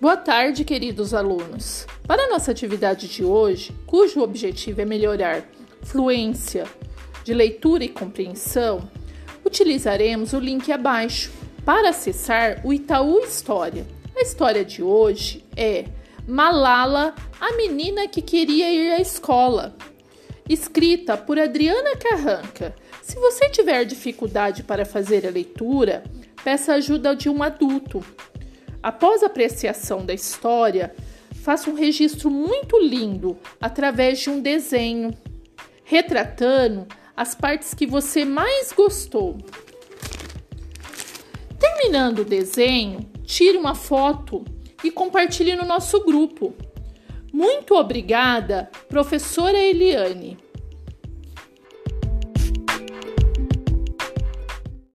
Boa tarde, queridos alunos. Para nossa atividade de hoje, cujo objetivo é melhorar fluência de leitura e compreensão, utilizaremos o link abaixo para acessar o Itaú História. A história de hoje é Malala, a menina que queria ir à escola, escrita por Adriana Carranca. Se você tiver dificuldade para fazer a leitura, peça ajuda de um adulto. Após a apreciação da história, faça um registro muito lindo através de um desenho, retratando as partes que você mais gostou. Terminando o desenho, tire uma foto e compartilhe no nosso grupo. Muito obrigada, professora Eliane.